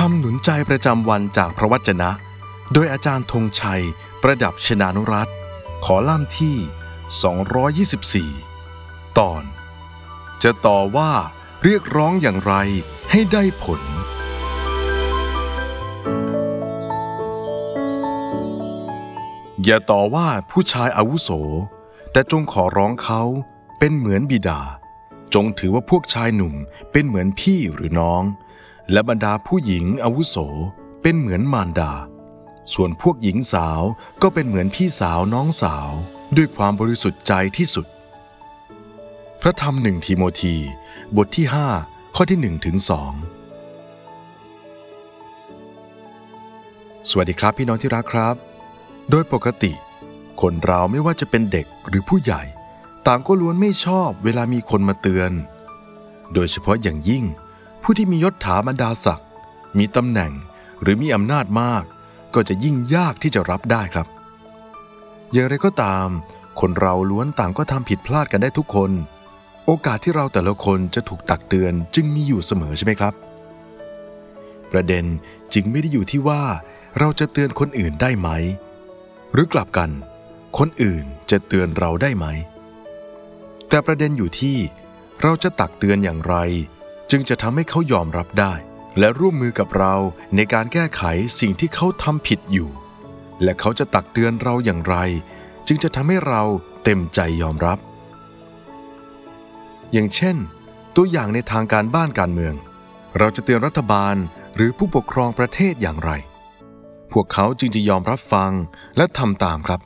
คำหนุนใจประจำวันจากพระวจนะ โดยอาจารย์ธงชัย ประดับชนานุรัตขอล่ามที่ 224 ตอน จะต่อว่าเรียกร้องอย่างไรให้ได้ผล อย่าต่อว่าผู้ชายอาวุโส แต่จงขอร้องเขาเป็นเหมือนบิดา จงถือว่าพวกชายหนุ่มเป็นเหมือนพี่หรือน้อง และบรรดาผู้หญิงอาวุโสเป็นเหมือนมารดา ส่วนพวกหญิงสาวก็เป็นเหมือนพี่สาวน้องสาวด้วยความบริสุทธิ์ใจที่สุด พระธรรมหนึ่งทีโมธีบทที่ 5 ข้อที่1ถึง2สวัสดีครับพี่น้องที่รักครับ โดยปกติ คนเราไม่ว่าจะเป็นเด็กหรือผู้ใหญ่ ต่างก็ล้วนไม่ชอบเวลามีคนมาเตือน โดยเฉพาะอย่างยิ่ง ผู้ที่มียศถาบรรดาศักดิ์มีตำแหน่งหรือมีอำนาจมาก ก็จะยิ่งยากที่จะรับได้ครับ อย่างไรก็ตาม คนเราล้วนต่างก็ทำผิดพลาดกันได้ทุกคน โอกาสที่เราแต่ละคนจะถูกตักเตือนจึงมีอยู่เสมอใช่ไหมครับ ประเด็นจึงไม่ได้อยู่ที่ว่า เราจะเตือนคนอื่นได้ไหม หรือกลับกัน คนอื่นจะเตือนเราได้ไหม แต่ประเด็นอยู่ที่ เราจะตักเตือนอย่างไร จึงจะทำให้เขายอมรับได้ และร่วมมือกับเราในการแก้ไขสิ่งที่เขาทำผิดอยู่ และเขาจะตักเตือนเราอย่างไร จึงจะทำให้เราเต็มใจยอมรับ อย่างเช่น ตัวอย่างในทางการบ้านการเมือง เราจะเตือนรัฐบาลหรือผู้ปกครองประเทศอย่างไร พวกเขาจึงจะยอมรับฟังและทำตามครับ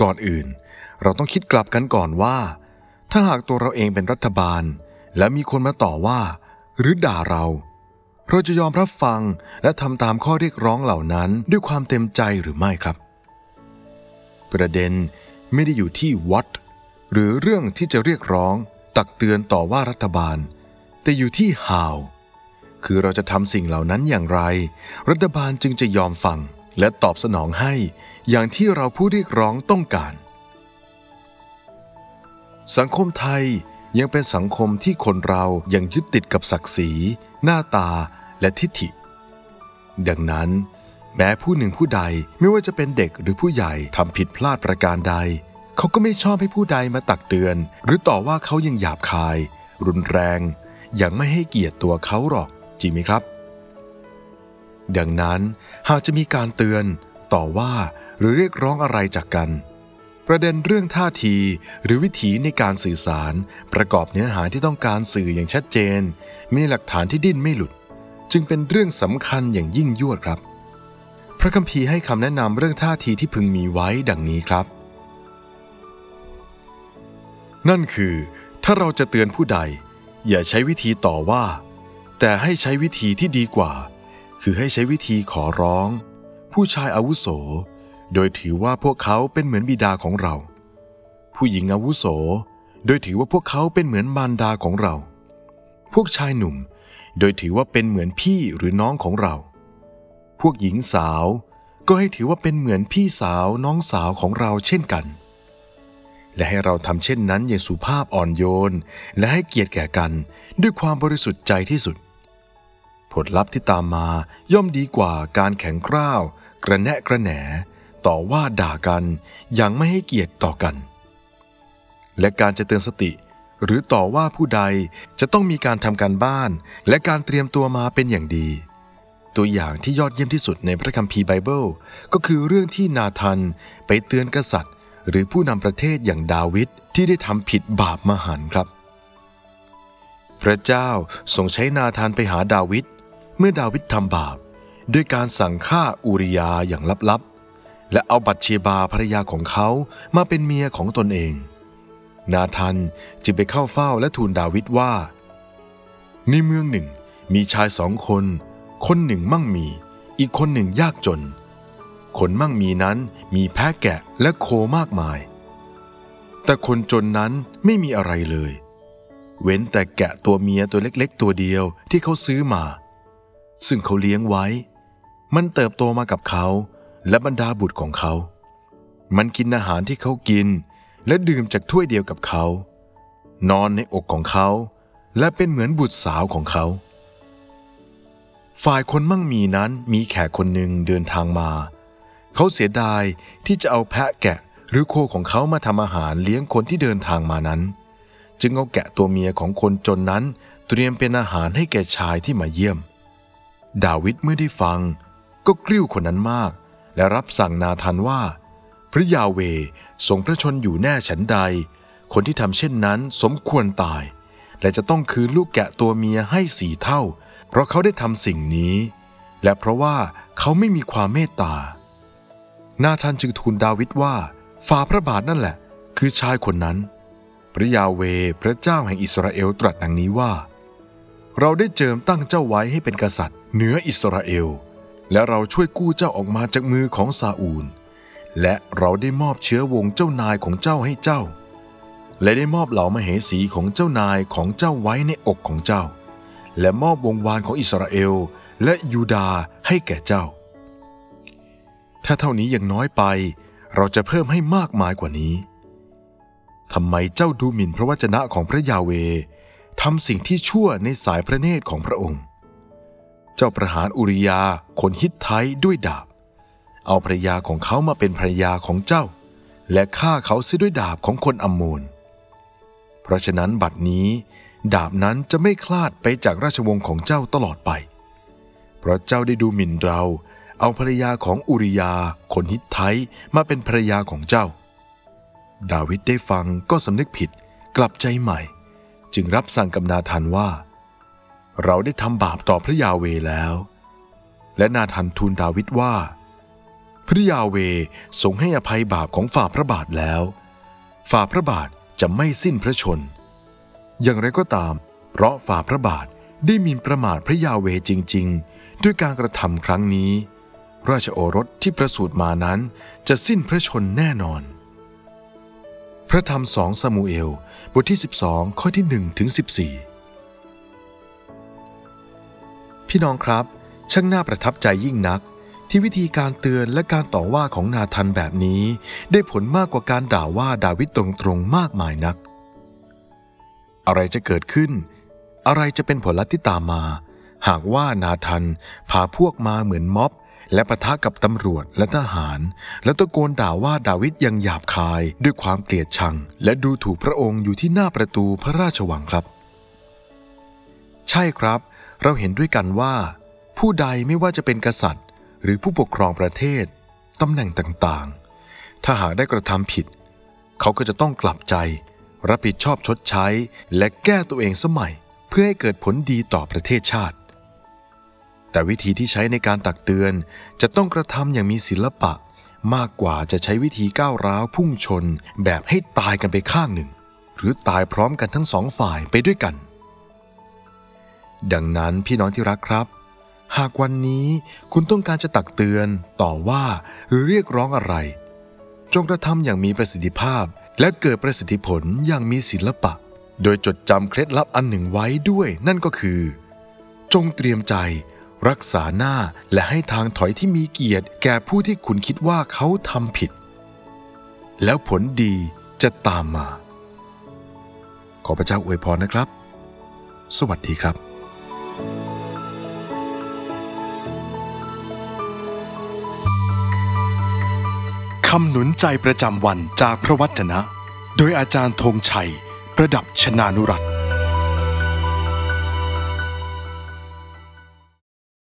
ก่อนอื่น เราต้องคิดกลับกันก่อนว่า ถ้าหากตัวเราเองเป็นรัฐบาล และมีคนมาต่อว่า หรือด่าเรา เราจะยอมรับฟังและทำตามข้อเรียกร้องเหล่านั้นด้วยความเต็มใจหรือไม่ครับ ประเด็นไม่ได้อยู่ที่ what หรือเรื่องที่จะเรียกร้อง ตักเตือนต่อว่ารัฐบาล แต่อยู่ที่ how คือเราจะทำสิ่งเหล่านั้นอย่างไร รัฐบาลจึงจะยอมฟังและตอบสนองให้ อย่างที่เราผู้เรียกร้องต้องการ สังคมไทย ยังเป็นสังคมที่คนเรายังยึดติดกับศักดิ์ศรี หน้าตาและทิฐิ ดังนั้น แม้ผู้หนึ่งผู้ใดไม่ว่าจะเป็นเด็กหรือผู้ใหญ่ทำผิดพลาดประการใด เขาก็ไม่ชอบให้ผู้ใดมาตักเตือน หรือต่อว่าเขายังหยาบคาย รุนแรงอย่างไม่ให้เกียรติตัวเขาหรอกจริงไหมครับ ดังนั้นหากจะมีการเตือน ต่อว่าหรือเรียกร้องอะไรจากกัน ประเด็นเรื่องท่าที หรือวิถีในการสื่อสาร ประกอบเนื้อหาที่ต้องการสื่ออย่างชัดเจน มีหลักฐานที่ดิ้นไม่หลุด จึงเป็นเรื่องสำคัญอย่างยิ่งยวดครับ พระคัมภีร์ให้คำแนะนำเรื่องท่าทีที่พึงมีไว้ดังนี้ครับ นั่นคือ ถ้าเราจะเตือนผู้ใด อย่าใช้วิธีต่อว่า แต่ให้ใช้วิธีที่ดีกว่า คือให้ใช้วิธีขอร้อง ผู้ชายอาวุโส โดยถือว่าพวกเขาเป็นเหมือนบิดาของเรา ผู้หญิงอาวุโส โดยถือว่าพวกเขาเป็นเหมือนมารดาของเรา พวกชายหนุ่ม โดยถือว่าเป็นเหมือนพี่หรือน้องของเรา พวกหญิงสาวก็ให้ถือว่าเป็นเหมือนพี่สาวน้องสาวของเราเช่นกัน และให้เราทำเช่นนั้นอย่างสุภาพอ่อนโยน และให้เกียรติแก่กันด้วยความบริสุทธิ์ใจที่สุด ผลลัพธ์ที่ตามมาย่อมดีกว่าการแข็งกร้าว กระแนะกระแหน ต่อว่าด่ากันอย่างไม่ให้เกียรติต่อกัน และการจะเตือนสติ หรือต่อว่าผู้ใดจะต้องมีการทำการบ้าน และการเตรียมตัวมาเป็นอย่างดี ตัวอย่างที่ยอดเยี่ยมที่สุดในพระคัมภีร์ไบเบิล ก็คือเรื่องที่นาธันไปเตือนกษัตริย์ หรือผู้นำประเทศอย่างดาวิดที่ได้ทำผิดบาปมหันครับ พระเจ้าทรงใช้นาธานไปหาดาวิดเมื่อดาวิดทำบาป ด้วยการสั่งฆ่าอูริยาอย่างลับๆ และเอาบัตเชบาภรรยาของเขามาเป็นเมียของตนเอง นาธานจึงไปเข้าเฝ้าและทูลดาวิดว่า ในเมืองหนึ่งมีชายสองคน คนหนึ่งมั่งมี อีกคนหนึ่งยากจน คนมั่งมีนั้นมีแพะแกะและโคมากมาย แต่คนจนนั้นไม่มีอะไรเลย เว้นแต่แกะตัวเมียตัวเล็กๆ ตัวเดียวที่เขาซื้อมา ซึ่งเขาเลี้ยงไว้ มันเติบโตมากับเขา และบรรดาบุตรของเขา มันกินอาหารที่เขากิน และดื่มจากถ้วยเดียวกับเขา นอนในอกของเขา และเป็นเหมือนบุตรสาวของเขา ฝ่ายคนมั่งมีนั้นมีแขกคนหนึ่งเดินทางมา เขาเสียดายที่จะเอาแพะแกะหรือโคของเขามาทำอาหารเลี้ยงคนที่เดินทางมานั้น จึงเอาแกะตัวเมียของคนจนนั้น เตรียมเป็นอาหารให้แก่ชายที่มาเยี่ยม ดาวิดเมื่อได้ฟัง ก็กริ้วคนนั้นมาก และรับสั่งนาธานว่า พระยาเวทรงพระชนอยู่แน่ฉันใด คนที่ทำเช่นนั้นสมควรตาย และจะต้องคืนลูกแกะตัวเมียให้สี่เท่า เพราะเขาได้ทำสิ่งนี้ และเพราะว่าเขาไม่มีความเมตตา นาธานจึงทูลดาวิดว่าฝ่าพระบาทนั่นแหละ คือชายคนนั้น พระยาเวพระเจ้าแห่งอิสราเอลตรัสดังนี้ว่า เราได้เจิมตั้งเจ้าไว้ให้เป็นกษัตริย์เหนืออิสราเอล และเราช่วยกู้เจ้าออกมาจากมือของซาอูล และเราได้มอบเชื้อวงเจ้านายของเจ้าให้เจ้า และได้มอบเหล่ามเหสีของเจ้านายของเจ้าไว้ในอกของเจ้า และมอบวงวานของอิสราเอลและยูดาห์ให้แก่เจ้า ถ้าเท่านี้ยังน้อยไป เราจะเพิ่มให้มากมายกว่านี้ทำไมเจ้าดูหมิ่นพระวจนะของพระยาเวทำสิ่งที่ชั่วในสายพระเนตรของพระองค์ เจ้าประหารอุริยาคนฮิตไทยด้วยดาบ เอาภรรยาของเขามาเป็นภรรยาของเจ้า และฆ่าเขาเสียด้วยดาบของคนอัมโมนเพราะฉะนั้นบัดนี้ ดาบนั้นจะไม่คลาดไปจากราชวงศ์ของเจ้าตลอดไป เพราะเจ้าได้ดูหมิ่นเรา เอาภรรยาของอุริยาคนฮิตไทยมาเป็นภรรยาของเจ้า ดาวิดได้ฟังก็สำนึกผิดกลับใจใหม่ จึงรับสั่งกับนาธานว่า เราได้ทำบาปต่อพระยาเวแล้ว และนาธานทูลดาวิดว่า พระยาเวทรงให้อภัยบาปของฝ่าพระบาทแล้ว ฝ่าพระบาทจะไม่สิ้นพระชน อย่างไรก็ตาม เพราะฝ่าพระบาทได้มินประมาทพระยาเวจริง ๆ ด้วยการกระทำครั้งนี้ ราชโอรสที่ประสูติมานั้นจะสิ้นพระชนแน่นอน พระธรรมสองซามูเอล บทที่ 12 ข้อที่1ถึง14 พี่น้องครับ ช่างน่าประทับใจยิ่งนัก ที่วิธีการเตือนและการต่อว่าของนาธันแบบนี้ ได้ผลมากกว่าการด่าว่าดาวิดตรงๆมากมายนัก อะไรจะเกิดขึ้น อะไรจะเป็นผลลัพธ์ที่ตามมา หากว่านาธันพาพวกมาเหมือนม็อบและปะทะกับตำรวจและทหาร และตะโกนด่าว่าดาวิดยังหยาบคายด้วยความเกลียดชัง และดูถูกพระองค์อยู่ที่หน้าประตูพระราชวังครับ ใช่ครับ เราเห็นด้วยกันว่า ผู้ใดไม่ว่าจะเป็นกษัตริย์ หรือผู้ปกครองประเทศตำแหน่งต่างๆ ถ้าหากได้กระทำผิด เขาก็จะต้องกลับใจ รับผิดชอบชดใช้ และแก้ตัวเองสมัย เพื่อให้เกิดผลดีต่อประเทศชาติ แต่วิธีที่ใช้ในการตักเตือนจะต้องกระทำอย่างมีศิลปะ มากกว่าจะใช้วิธีก้าวร้าวพุ่งชนแบบให้ตายกันไปข้างหนึ่ง หรือตายพร้อมกันทั้งสองฝ่ายไปด้วยกัน ดังนั้นพี่น้องที่รักครับ หากวันนี้คุณต้องการจะตักเตือนต่อว่าหรือเรียกร้องอะไร จงกระทำอย่างมีประสิทธิภาพ และเกิดประสิทธิผลอย่างมีศิลปะ โดยจดจำเคล็ดลับอันหนึ่งไว้ด้วยนั่นก็คือ จงเตรียมใจ รักษาหน้าและให้ทางถอยที่มีเกียรติแก่ผู้ที่คุณคิดว่าเขาทำผิด แล้วผลดีจะตามมา ขอพระเจ้าอวยพรนะครับ สวัสดีครับำหนุนใจประจำวันจากพระวจนะ โดยอาจารย์ธงชัย ประดับชนานุรัต